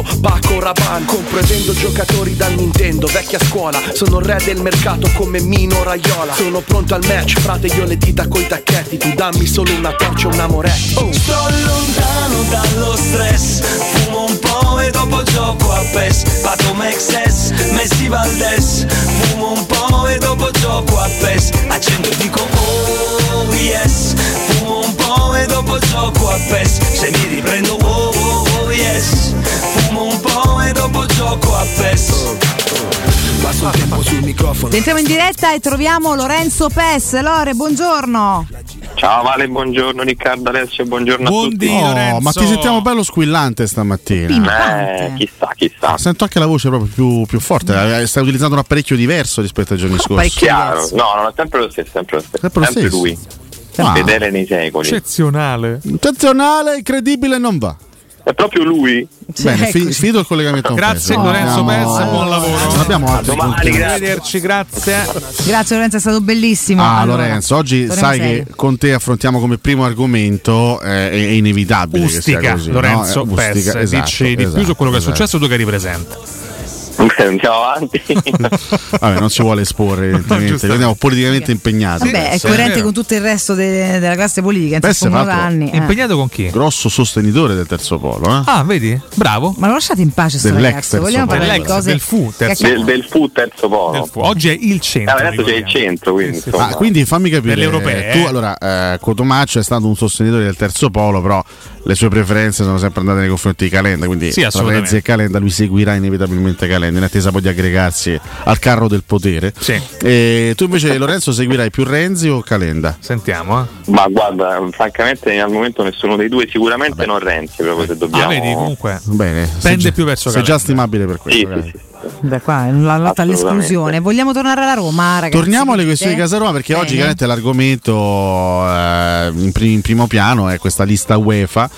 Paco Rabanne Compro e vendo giocatori da Nintendo Vecchia scuola. Sono re del mercato come Mino Raiola. Sono pronto al match Frate io le dita coi tacchetti. Tu dammi solo una torcia un amoretti oh. Sto lontano dallo stress Fumo un po' e dopo gioco a PES. Pato Mexes, Entriamo in diretta e troviamo Lorenzo Pes. Lore, buongiorno. Ciao Vale, buongiorno Riccardo Alessio, buongiorno a tutti. Oh, ma ti sentiamo bello squillante stamattina. Eh, chissà, chissà. Sento anche la voce proprio più, più forte. Eh, Stai utilizzando un apparecchio diverso rispetto ai giorni scorsi. Chiaro, no, non è sempre lo stesso, sempre lo stesso. Sempre lo stesso. lui. Ah. Fedele nei secoli. Eccezionale. Eccezionale, incredibile, non va. È proprio lui. Bene, fi- finito il collegamento. con Grazie Pes. Lorenzo Abbiamo- Pes, buon lavoro. Non abbiamo altri domani. Arrivederci, grazie. Grazie Lorenzo, è stato bellissimo. Ah, Allora, Lorenzo, oggi sai seri. che con te affrontiamo come primo argomento, eh, è, è inevitabile che sia Ustica, così. Lorenzo no? Ustica, esatto, dici di più esatto, su quello che è esatto. successo tu che eri presente. Andiamo avanti. Vabbè, non si vuole esporre, evidentemente. Andiamo politicamente impegnati. Vabbè, è coerente vero. con tutto il resto de- della classe politica. Beh, Insomma, se sono fatto- anni. eh. Impegnato con chi? Grosso sostenitore del terzo polo, eh? Ah, vedi? Bravo. Ma lo lasciate in pace sto ragazzo. terzo Vogliamo polo. parlare di cose del fu, terzo del, del fu terzo polo. Del fu- Oggi è il centro. Ah, adesso c'è il centro, quindi Sì, sì. Ah, quindi fammi capire, Per le europee, eh, tu allora eh, Cotomaccio è stato un sostenitore del terzo polo, però le sue preferenze sono sempre andate nei confronti di Calenda, quindi Sì, tra. Renzi e Calenda lui seguirà inevitabilmente Calenda in attesa poi di aggregarsi al carro del potere. Sì. E tu invece Lorenzo seguirai più Renzi o Calenda? Sentiamo, eh. Ma guarda, francamente al momento nessuno dei due, sicuramente non Renzi, proprio se dobbiamo. Ah, vedi, comunque. Bene, Pende sei già- più verso Sei già Calenda. stimabile per Sì, questo. sì. Da qua, la lotta all'esclusione. Vogliamo tornare alla Roma, ragazzi? Torniamo alle questioni di Casa Roma perché oggi Bene. chiaramente l'argomento eh, in, pri- in primo piano è questa lista UEFA.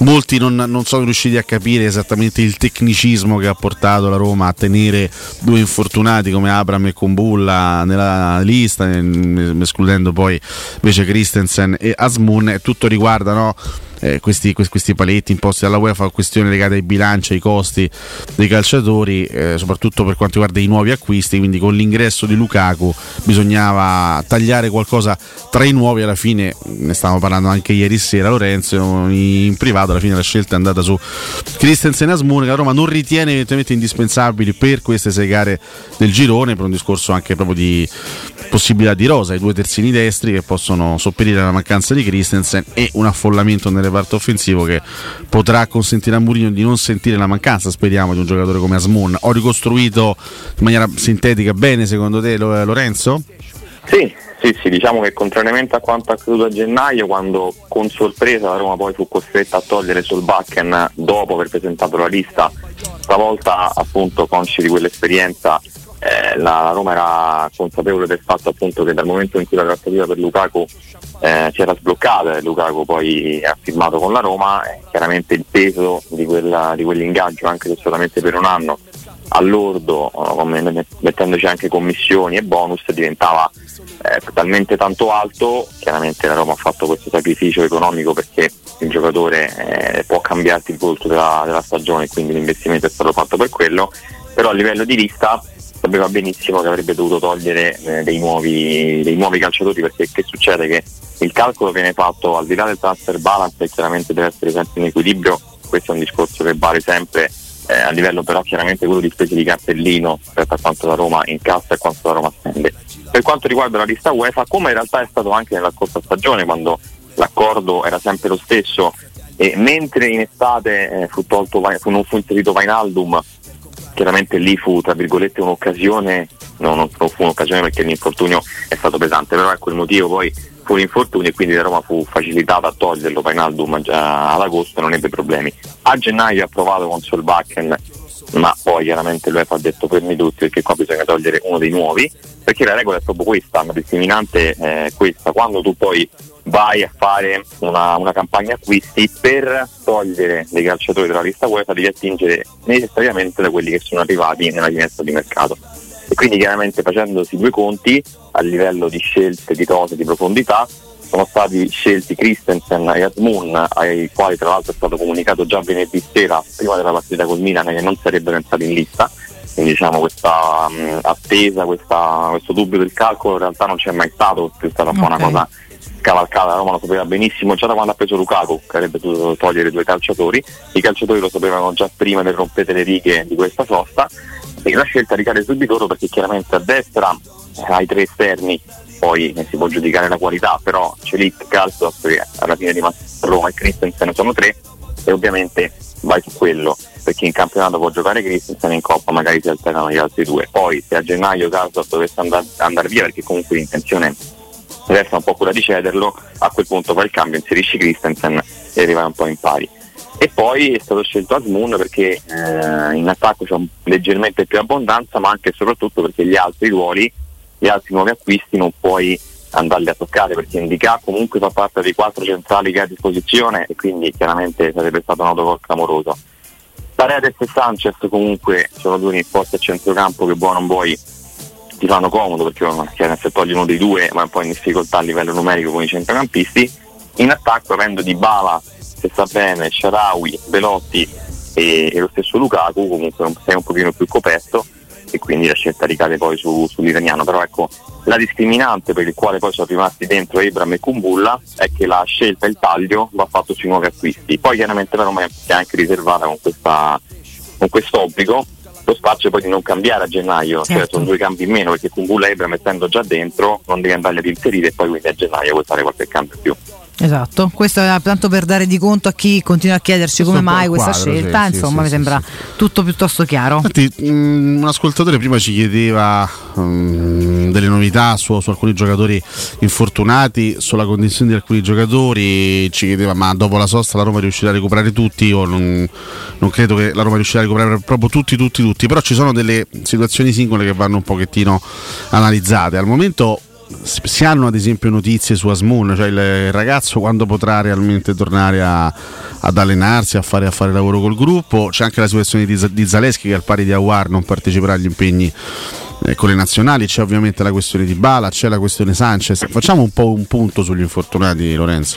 Molti non, non sono riusciti a capire esattamente il tecnicismo che ha portato la Roma a tenere due infortunati come Abram e Kumbulla nella lista, eh, escludendo poi invece Christensen e Asmun. Tutto riguarda no, eh, questi, questi- paletti imposti dalla UEFA, questioni legate ai bilanci, ai costi dei calciatori, eh, soprattutto per quanto riguarda i nuovi acquisti. Quindi con l'ingresso di Lukaku bisognava tagliare qualcosa tra i nuovi. Alla fine ne stavamo parlando anche ieri sera, Lorenzo, in privato. Alla fine la scelta è andata su Christensen e Asmun, che la Roma non ritiene evidentemente indispensabili per queste sei gare del girone, per un discorso anche proprio di possibilità di rosa, i due terzini destri che possono sopperire alla mancanza di Christensen e un affollamento nel reparto offensivo che potrà consentire a Mourinho di non sentire la mancanza, speriamo, di un giocatore come Asmun. Ho ricostruito in maniera sintetica bene secondo te Lo- Lorenzo? Sì, sì, sì, diciamo che contrariamente a quanto accaduto a gennaio, quando con sorpresa la Roma poi fu costretta a togliere Solbakken dopo aver presentato la lista, stavolta appunto consci di quell'esperienza eh, la, la Roma era consapevole del fatto appunto che dal momento in cui la trattativa per Lukaku eh, si era sbloccata e Lukaku poi ha firmato con la Roma, eh, chiaramente il peso di, quella- di quell'ingaggio, anche se solamente per un anno, all'ordo, eh, mettendoci anche commissioni e bonus, diventava eh, talmente tanto alto, chiaramente la Roma ha fatto questo sacrificio economico perché il giocatore eh, può cambiarti il volto della, della stagione, quindi l'investimento è stato fatto per quello, però a livello di lista sapeva benissimo che avrebbe dovuto togliere eh, dei, nuovi, dei nuovi calciatori perché che succede? Che il calcolo viene fatto al di là del transfer balance e chiaramente deve essere sempre in equilibrio, questo è un discorso che vale sempre eh, a livello però chiaramente quello di spese di cartellino rispetto a quanto la Roma incassa e quanto la Roma spende. Per quanto riguarda la lista UEFA, come in realtà è stato anche nella scorsa stagione, quando l'accordo era sempre lo stesso, E mentre in estate eh, fu, tolto, fu, non fu inserito Vainaldum, chiaramente lì fu tra virgolette un'occasione, no, non fu un'occasione perché l'infortunio è stato pesante, però ecco il motivo poi fu l'infortunio e quindi la Roma fu facilitata a toglierlo Painaldum ad agosto non ebbe problemi. A gennaio ha provato con Solbakken ma poi chiaramente l'UEFA ha detto fermi tutti perché qua bisogna togliere uno dei nuovi perché la regola è proprio questa, la discriminante è questa, quando tu poi vai a fare una, una campagna acquisti per togliere dei calciatori dalla lista UEFA devi attingere necessariamente da quelli che sono arrivati nella finestra di mercato. E quindi chiaramente facendosi due conti a livello di scelte, di cose, di profondità sono stati scelti Christensen e Asmun ai quali tra l'altro è stato comunicato già venerdì sera prima della partita col Milan che non sarebbero entrati in lista. Quindi diciamo questa mh, attesa, questa, questo dubbio del calcolo in realtà non c'è mai stato, è stata un po' una cosa cavalcata, la Roma lo sapeva benissimo già da quando ha preso Lukaku che avrebbe dovuto togliere due calciatori, i calciatori lo sapevano già prima del rompete le righe di questa sosta. E la scelta ricade su di loro perché chiaramente a destra hai tre esterni poi si può giudicare la qualità però Celic, Calzos che alla fine di Roma e Christensen sono tre e ovviamente vai su quello perché in campionato può giocare Christensen in Coppa magari si alternano gli altri due. Poi se a gennaio Calzos dovesse andare andar via perché comunque l'intenzione resta un po' quella di cederlo a quel punto fai il cambio inserisci Christensen e arrivai un po' in pari e poi è stato scelto Asmun perché eh, in attacco c'è leggermente più abbondanza ma anche e soprattutto perché gli altri ruoli gli altri nuovi acquisti non puoi andarli a toccare perché Indica comunque fa parte dei quattro centrali che ha a disposizione e quindi chiaramente sarebbe stato un autogol clamoroso. Paredes e Sanchez comunque sono due in forza a centrocampo che buono non vuoi ti fanno comodo perché se togli uno dei due ma poi in difficoltà a livello numerico con i centrocampisti. In attacco avendo Di Bala, se sta bene, Sharawi, Velotti e, e lo stesso Lukaku comunque sei un pochino più coperto e quindi la scelta ricade poi su, sull'iraniano. Però ecco, la discriminante per il quale poi sono rimasti dentro Ebram e Kumbulla è che la scelta e il taglio va fatto sui nuovi acquisti. Poi chiaramente la Roma è anche riservata con, questa, con questo obbligo lo spazio poi di non cambiare a gennaio, cioè certo. cioè sono due cambi in meno perché Kumbulla e Ebram essendo già dentro non devi andarli ad inserire e poi quindi a gennaio puoi fare qualche cambio in più. Esatto, questo è tanto per dare di conto a chi continua a chiederci come mai questa quadro, scelta, sì, insomma sì, mi sì, sembra tutto piuttosto chiaro. Infatti, um, un ascoltatore prima ci chiedeva um, delle novità su, su, alcuni giocatori infortunati, sulla condizione di alcuni giocatori, ci chiedeva ma dopo la sosta la Roma riuscirà a recuperare tutti, io non, non credo che la Roma riuscirà a recuperare proprio tutti, tutti, tutti, però ci sono delle situazioni singole che vanno un pochettino analizzate. Al momento si hanno ad esempio notizie su Asmoon, cioè il ragazzo quando potrà realmente tornare a, ad allenarsi, a fare, a fare, lavoro col gruppo, c'è anche la situazione di, di Zaleschi che al pari di Awar non parteciperà agli impegni eh, con le nazionali, c'è ovviamente la questione di Bala, c'è la questione Sanchez, facciamo un po' un punto sugli infortunati Lorenzo.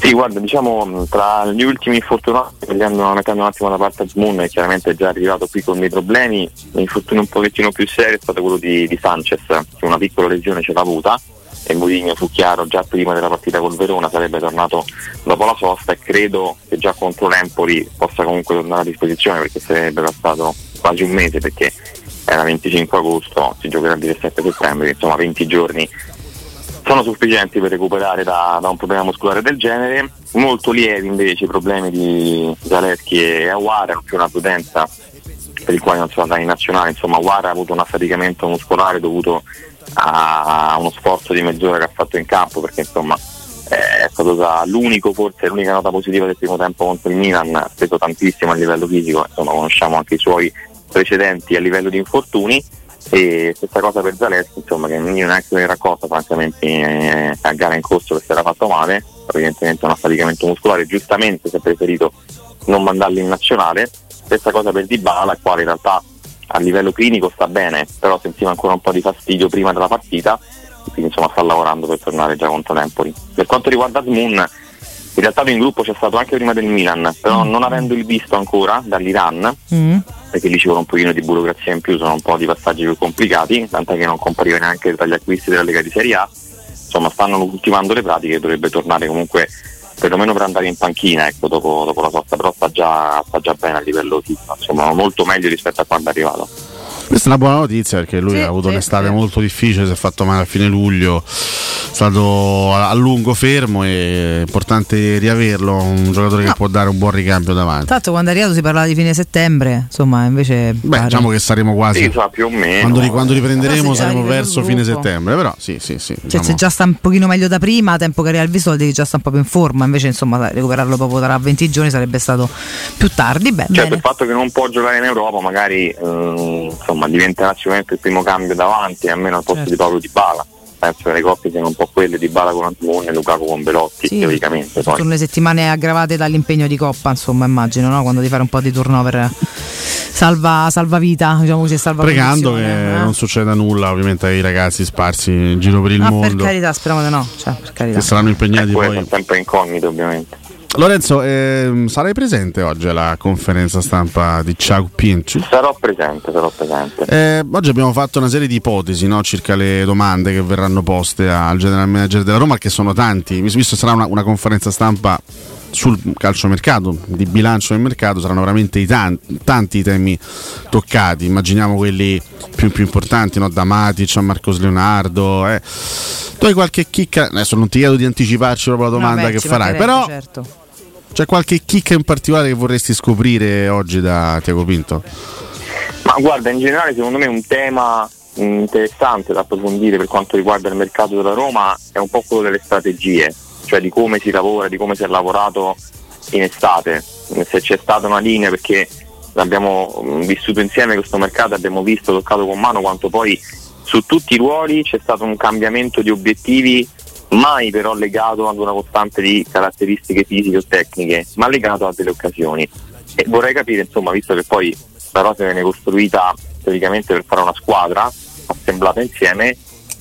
Sì, guarda, diciamo tra gli ultimi infortunati, mettendo un attimo da parte Moon, è chiaramente già arrivato qui con dei problemi, l'infortunio un pochettino più serio è stato quello di, di Sanchez, che una piccola lesione ce l'ha avuta. E Mourinho fu chiaro già prima della partita col Verona sarebbe tornato dopo la sosta e credo che già contro l'Empoli possa comunque tornare a disposizione perché sarebbe passato quasi un mese perché era 25 agosto, si giocherà il 17 settembre, insomma 20 giorni sono sufficienti per recuperare da, da, un problema muscolare del genere. Molto lievi invece i problemi di Zaleschi e Aguara, più una prudenza per il quale non sono andati in nazionale. Insomma, Aguara ha avuto un affaticamento muscolare dovuto a uno sforzo di mezz'ora che ha fatto in campo, perché insomma è stato l'unico, forse l'unica nota positiva del primo tempo contro il Milan, ha speso tantissimo a livello fisico, insomma conosciamo anche i suoi precedenti a livello di infortuni e stessa cosa per Zaleschi, insomma, che io neanche me ne raccolta francamente eh, a gara in corso si era fatto male, evidentemente un affaticamento muscolare, giustamente si è preferito non mandarlo in nazionale. Stessa cosa per Dybala, il quale in realtà a livello clinico sta bene, però sentiva ancora un po' di fastidio prima della partita, quindi insomma sta lavorando per tornare già contro l'Empoli. Per quanto riguarda Smoon, in realtà in gruppo c'è stato anche prima del Milan, però mm. non avendo il visto ancora dall'Iran, mm perché lì ci vuole un pochino di burocrazia in più, sono un po' di passaggi più complicati, tant'è che non compariva neanche tra gli acquisti della Lega di Serie A. Insomma, stanno ultimando le pratiche, dovrebbe tornare comunque perlomeno per andare in panchina ecco, dopo, dopo la sosta, però sta già, sta già bene a livello fisico, insomma molto meglio rispetto a quando è arrivato. Questa è una buona notizia perché lui sì, ha avuto sì, un'estate sì. molto difficile, si è fatto male a fine luglio stato a lungo fermo e è importante riaverlo, un giocatore no. che può dare un buon ricambio davanti. Tanto quando è arrivato si parlava di fine settembre, insomma invece... Beh, pare... diciamo che saremo quasi... Sì, so, più o meno. Quando, quando riprenderemo saremo verso fine settembre, però sì, sì, sì. Cioè, diciamo... se già sta un pochino meglio da prima, tempo che arriva il Visoldi già sta un po' più in forma, invece insomma recuperarlo proprio tra 20 giorni sarebbe stato più tardi. Beh, certo, bene. il fatto che non può giocare in Europa magari eh, insomma, diventerà sicuramente il primo cambio davanti, almeno al posto certo. di Paolo Di Bala penso che le coppie siano un po' quelle di Bala con Antimone e Lukaku con Belotti sì, teoricamente poi. sono le settimane aggravate dall'impegno di Coppa insomma immagino no? quando devi fare un po' di turnover salva, salva vita diciamo così salva pregando che eh? non succeda nulla ovviamente ai ragazzi sparsi in giro per il ah, mondo per carità speriamo di no cioè, per carità. che saranno impegnati eh, poi sempre incognito ovviamente Lorenzo, eh, sarai presente oggi alla conferenza stampa di Ciao Pinci? Sarò presente, sarò presente. Eh, oggi abbiamo fatto una serie di ipotesi no, circa le domande che verranno poste al general manager della Roma, che sono tanti. Visto sarà una, una conferenza stampa sul calciomercato, di bilancio del mercato, saranno veramente tanti, tanti i temi toccati. Immaginiamo quelli più, più importanti, no? da Matic a Marcos Leonardo. Eh. Tu hai qualche chicca? Adesso non ti chiedo di anticiparci proprio la domanda no, beh, che farai, però. Certo c'è qualche chicca in particolare che vorresti scoprire oggi da Tiago Pinto? Ma guarda, in generale secondo me un tema interessante da approfondire per quanto riguarda il mercato della Roma è un po' quello delle strategie, cioè di come si lavora, di come si è lavorato in estate, se c'è stata una linea perché abbiamo vissuto insieme questo mercato, abbiamo visto, toccato con mano quanto poi su tutti i ruoli c'è stato un cambiamento di obiettivi mai però legato ad una costante di caratteristiche fisiche o tecniche, ma legato a delle occasioni. E vorrei capire, insomma, visto che poi la rosa viene costruita teoricamente per fare una squadra assemblata insieme,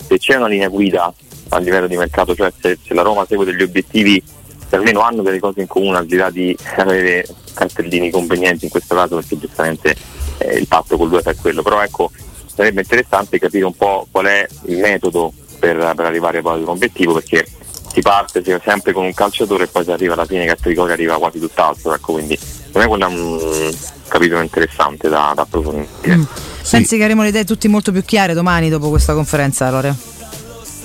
se c'è una linea guida a livello di mercato, cioè se, se la Roma segue degli obiettivi che almeno hanno delle cose in comune al di là di avere cartellini convenienti in questo caso perché giustamente eh, il patto con l'UEFA è quello, però ecco sarebbe interessante capire un po' qual è il metodo per, per arrivare poi ad un obiettivo perché si parte sempre con un calciatore e poi si arriva alla fine che a Tricoria arriva quasi tutt'altro ecco, quindi per me quello è un capitolo interessante da, da approfondire mm. sì. pensi che avremo le idee tutti molto più chiare domani dopo questa conferenza Lore?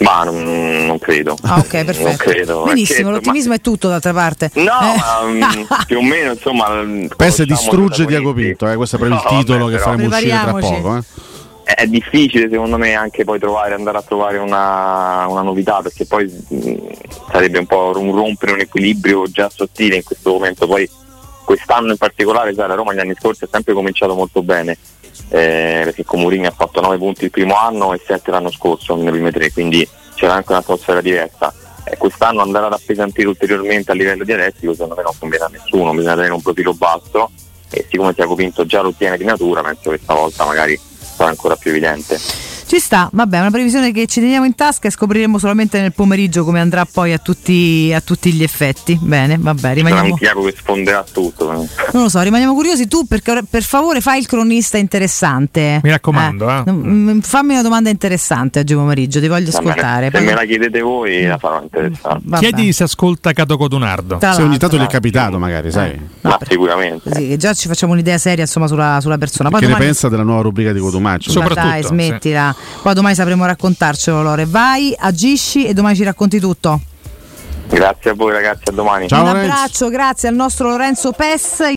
Ma non, non, credo. Ah, ok, perfetto. Credo, Benissimo, l'ottimismo ma... è tutto d'altra parte. No, eh. ma, mm, più o meno, insomma. Pensa distrugge Diago Pinto, eh, questo è per no, il titolo vabbè, che faremo uscire tra poco. Eh è difficile secondo me anche poi trovare, andare a trovare una, una novità perché poi mh, sarebbe un po' un rompere un equilibrio già sottile in questo momento. Poi quest'anno in particolare, sai, la Roma gli anni scorsi ha sempre cominciato molto bene eh, perché con Mourinho ha fatto 9 punti il primo anno e 7 l'anno scorso nelle prime tre, quindi c'era anche un'atmosfera diversa. Eh, quest'anno andare ad appesantire ulteriormente a livello dialettico secondo me non conviene a nessuno, bisogna tenere un profilo basso e siccome Tiago Pinto già lo ottiene di natura, penso che stavolta magari ancora più evidente. Ci sta, vabbè, una previsione che ci teniamo in tasca e scopriremo solamente nel pomeriggio come andrà poi a tutti, a tutti gli effetti. Bene, vabbè, rimaniamo. Sarà un che sfonderà tutto. Non lo so, rimaniamo curiosi. Tu, perché, per favore, fai il cronista interessante. Mi raccomando, eh. eh. Mm, fammi una domanda interessante oggi pomeriggio, ti voglio ascoltare. Se me la chiedete voi, la farò interessante. Vabbè. Chiedi se ascolta Cato Codunardo. Se ogni tanto gli è capitato, magari, sai. Eh, Ma sicuramente. Sì, già ci facciamo un'idea seria insomma, sulla, sulla persona. Poi che domani... ne pensa della nuova rubrica di Codumaccio? Soprattutto. Dai, smettila. Sì. Poi domani sapremo raccontarcelo, Lore. Vai, agisci e domani ci racconti tutto. Grazie a voi ragazzi, a domani. Ciao, Un Lorenzo. abbraccio, grazie al nostro Lorenzo Pes.